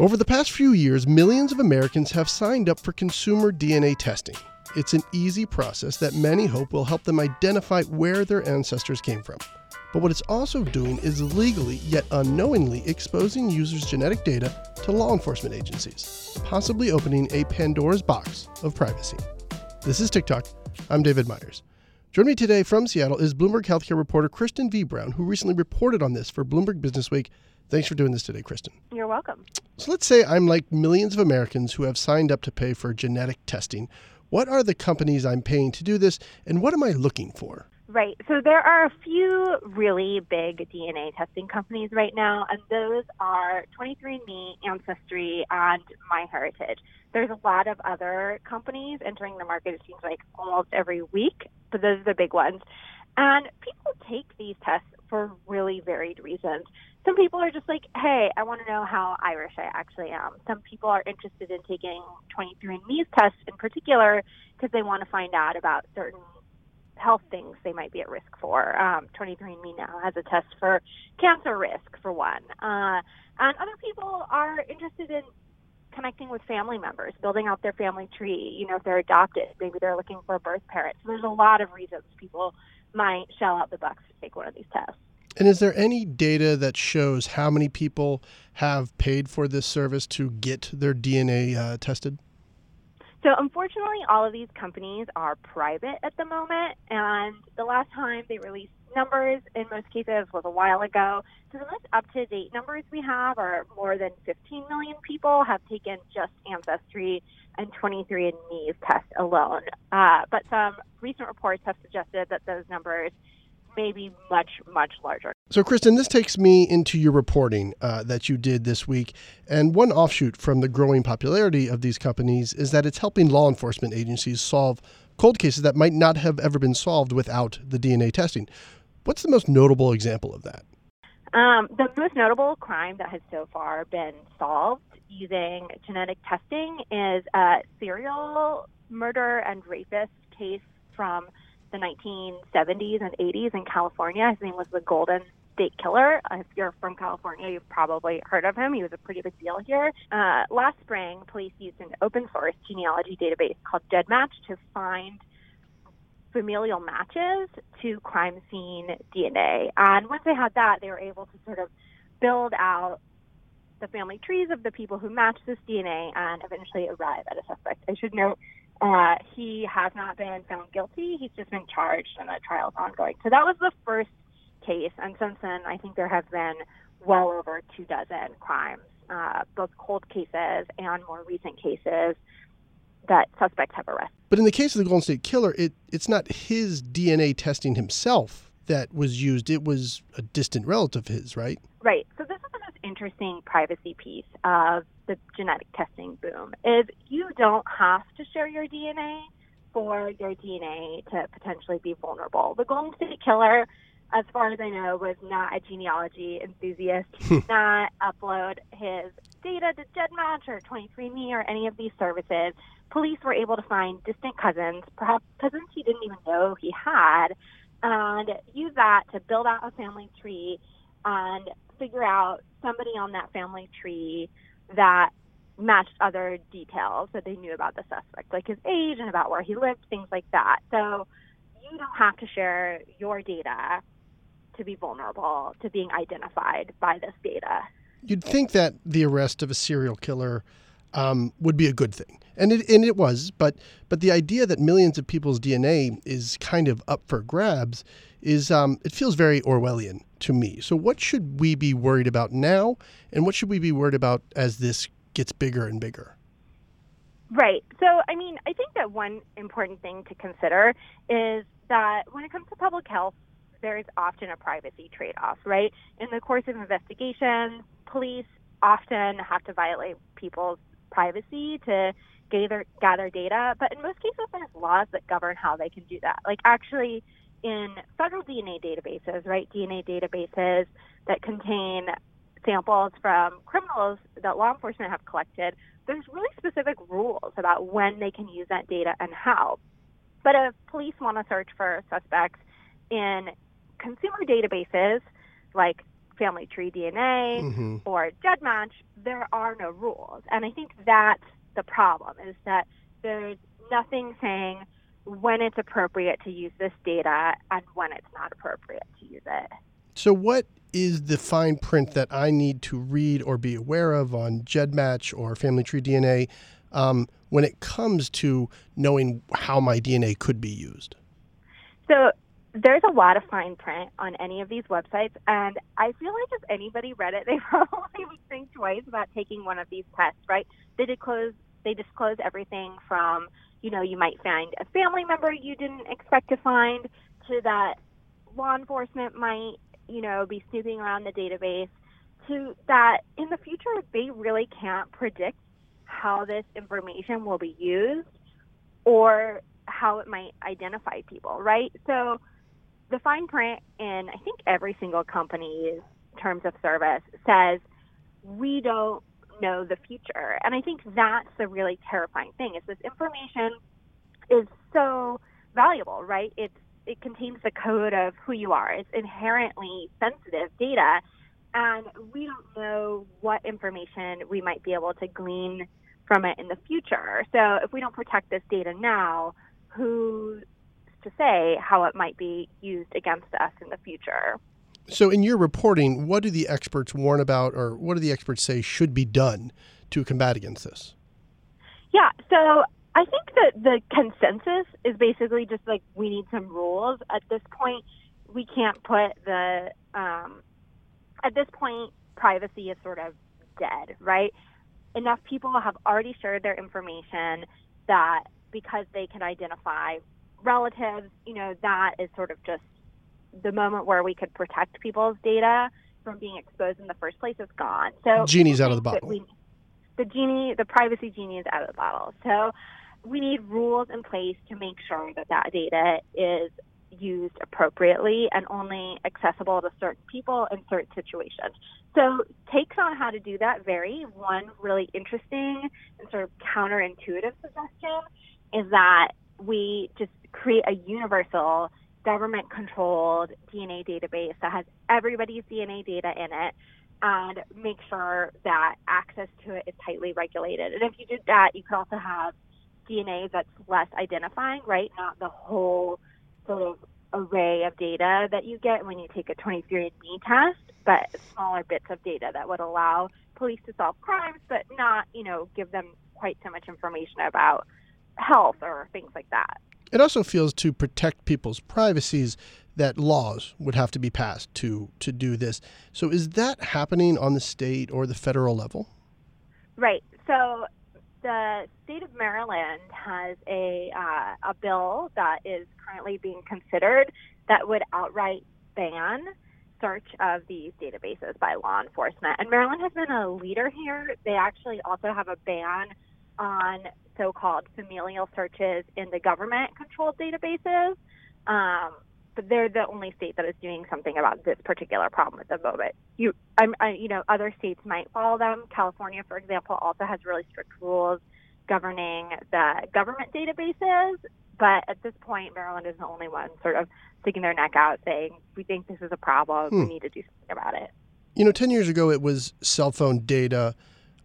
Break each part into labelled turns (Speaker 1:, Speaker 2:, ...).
Speaker 1: Over the past few years, millions of Americans have signed up for consumer DNA testing. It's an easy process that many hope will help them identify where their ancestors came from. But what it's also doing is legally, yet unknowingly, exposing users' genetic data to law enforcement agencies, possibly opening a Pandora's box of privacy. This is TicToc. I'm David Meyers. Joining me today from Seattle is Bloomberg healthcare reporter Kristen V. Brown, who recently reported on this for Bloomberg Business Week Thanks for doing this today, Kristen.
Speaker 2: You're welcome.
Speaker 1: So let's say I'm like millions of Americans who have signed up to pay for genetic testing. What are the companies I'm paying to do this, and what am I looking for?
Speaker 2: Right. So there are a few really big DNA testing companies right now, and those are 23andMe, Ancestry, and MyHeritage. There's a lot of other companies entering the market, it seems like almost every week, but those are the big ones. And people take these tests for really varied reasons. Some people are just like, hey, I want to know how Irish I actually am. Some people are interested in taking 23andMe's tests in particular because they want to find out about certain health things they might be at risk for. Um, 23andMe now has a test for cancer risk, for one. Uh, and other people are interested in connecting with family members, building out their family tree. You know, if they're adopted, maybe they're looking for a birth parent. So there's a lot of reasons people might shell out the bucks to take one of these tests.
Speaker 1: And is there any data that shows how many people have paid for this service to get their DNA uh, tested?
Speaker 2: So, unfortunately, all of these companies are private at the moment, and the last time they released numbers in most cases was a while ago. So, the most up to date numbers we have are more than 15 million people have taken just Ancestry and 23andMe's test alone. Uh, but some recent reports have suggested that those numbers may be much, much larger.
Speaker 1: So, Kristen, this takes me into your reporting uh, that you did this week. And one offshoot from the growing popularity of these companies is that it's helping law enforcement agencies solve cold cases that might not have ever been solved without the DNA testing. What's the most notable example of that?
Speaker 2: Um, the most notable crime that has so far been solved using genetic testing is a serial murder and rapist case from the 1970s and 80s in California. His name was the Golden State Killer. If you're from California, you've probably heard of him. He was a pretty big deal here. Uh, last spring, police used an open source genealogy database called GEDmatch to find familial matches to crime scene DNA. And once they had that, they were able to sort of build out the family trees of the people who matched this DNA and eventually arrive at a suspect. I should note uh, he has not been found guilty. He's just been charged and the trial is ongoing. So that was the first case. And since then, I think there have been well over two dozen crimes, uh, both cold cases and more recent cases that suspects have arrested.
Speaker 1: But in the case of the Golden State Killer, it, it's not his DNA testing himself that was used. It was a distant relative of his, right?
Speaker 2: Right. So this is the most interesting privacy piece of the genetic testing boom is you don't have to share your DNA for your DNA to potentially be vulnerable. The Golden State Killer, as far as I know, was not a genealogy enthusiast. He did not upload his data to GEDmatch or 23andMe or any of these services. Police were able to find distant cousins, perhaps cousins he didn't even know he had, and use that to build out a family tree and figure out somebody on that family tree that matched other details that they knew about the suspect, like his age and about where he lived, things like that. So you don't have to share your data to be vulnerable to being identified by this data.
Speaker 1: You'd think that the arrest of a serial killer um, would be a good thing, and it and it was. But but the idea that millions of people's DNA is kind of up for grabs is um, it feels very Orwellian to me. So what should we be worried about now, and what should we be worried about as this gets bigger and bigger?
Speaker 2: Right. So I mean, I think that one important thing to consider is that when it comes to public health, there is often a privacy trade-off, right? In the course of investigations, police often have to violate people's privacy to gather gather data, but in most cases there's laws that govern how they can do that. Like actually in federal DNA databases, right? DNA databases that contain samples from criminals that law enforcement have collected, there's really specific rules about when they can use that data and how. But if police want to search for suspects in consumer databases like Family Tree DNA mm-hmm. or GEDmatch, there are no rules. And I think that's the problem is that there's nothing saying when it's appropriate to use this data and when it's not appropriate to use it.
Speaker 1: So, what is the fine print that I need to read or be aware of on GEDmatch or Family Tree DNA um, when it comes to knowing how my DNA could be used?
Speaker 2: So, there's a lot of fine print on any of these websites, and I feel like if anybody read it, they probably would think twice about taking one of these tests. Right? They disclose they disclose everything from you know you might find a family member you didn't expect to find to that law enforcement might you know be snooping around the database to that in the future they really can't predict how this information will be used or how it might identify people, right? So the fine print in I think every single company's terms of service says we don't know the future. And I think that's the really terrifying thing is this information is so valuable, right? It's it contains the code of who you are. It's inherently sensitive data and we don't know what information we might be able to glean from it in the future. So if we don't protect this data now, who's to say how it might be used against us in the future.
Speaker 1: So, in your reporting, what do the experts warn about, or what do the experts say should be done to combat against this?
Speaker 2: Yeah, so I think that the consensus is basically just like we need some rules. At this point, we can't put the, um, at this point, privacy is sort of dead, right? Enough people have already shared their information that because they can identify relatives, you know, that is sort of just the moment where we could protect people's data from being exposed in the first place is gone. So
Speaker 1: genie's out of the bottle. We,
Speaker 2: the genie, the privacy genie is out of the bottle. So we need rules in place to make sure that that data is used appropriately and only accessible to certain people in certain situations. So takes on how to do that vary. One really interesting and sort of counterintuitive suggestion is that we just create a universal government controlled DNA database that has everybody's DNA data in it and make sure that access to it is tightly regulated. And if you did that, you could also have DNA that's less identifying, right? Not the whole sort of array of data that you get when you take a 23andMe test, but smaller bits of data that would allow police to solve crimes, but not, you know, give them quite so much information about health or things like that.
Speaker 1: It also feels to protect people's privacies that laws would have to be passed to to do this. So is that happening on the state or the federal level?
Speaker 2: Right. So the state of Maryland has a uh, a bill that is currently being considered that would outright ban search of these databases by law enforcement. And Maryland has been a leader here. They actually also have a ban on so-called familial searches in the government-controlled databases. Um, but they're the only state that is doing something about this particular problem at the moment. You, I'm, I, you know, other states might follow them. California, for example, also has really strict rules governing the government databases. But at this point, Maryland is the only one sort of sticking their neck out, saying, "We think this is a problem. Hmm. We need to do something about it."
Speaker 1: You know, ten years ago, it was cell phone data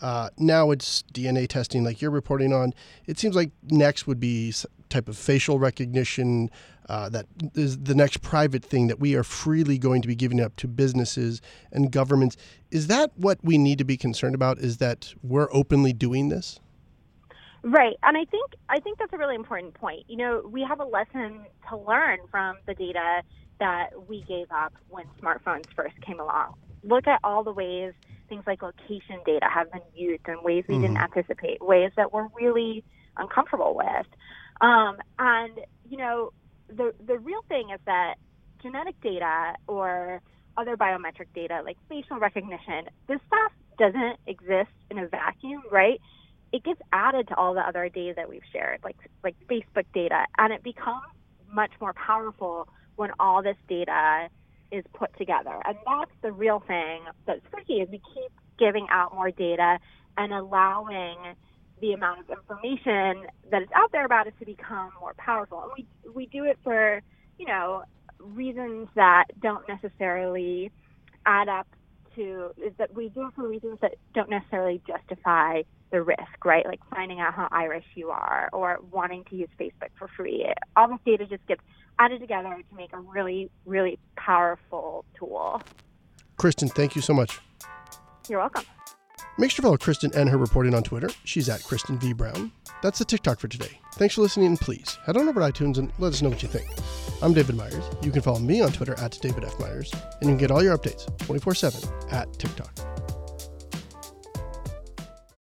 Speaker 1: uh, now it's DNA testing, like you're reporting on. It seems like next would be type of facial recognition. Uh, that is the next private thing that we are freely going to be giving up to businesses and governments. Is that what we need to be concerned about? Is that we're openly doing this?
Speaker 2: Right, and I think I think that's a really important point. You know, we have a lesson to learn from the data that we gave up when smartphones first came along. Look at all the ways things like location data have been used in ways we mm-hmm. didn't anticipate, ways that we're really uncomfortable with. Um, and you know, the the real thing is that genetic data or other biometric data like facial recognition, this stuff doesn't exist in a vacuum, right? It gets added to all the other data that we've shared, like like Facebook data, and it becomes much more powerful when all this data is put together. And that's the real thing that's tricky is we keep giving out more data and allowing the amount of information that is out there about us to become more powerful. And we we do it for, you know, reasons that don't necessarily add up to is that we do it for reasons that don't necessarily justify the risk, right? Like finding out how Irish you are or wanting to use Facebook for free. All this data just gets added together to make a really, really powerful tool.
Speaker 1: Kristen, thank you so much.
Speaker 2: You're welcome.
Speaker 1: Make sure to follow Kristen and her reporting on Twitter. She's at Kristen V. Brown. That's the TicToc for today. Thanks for listening, and please head on over to iTunes and let us know what you think. I'm David Meyers. You can follow me on Twitter at David F. Meyers, and you can get all your updates 24 7 at TicToc.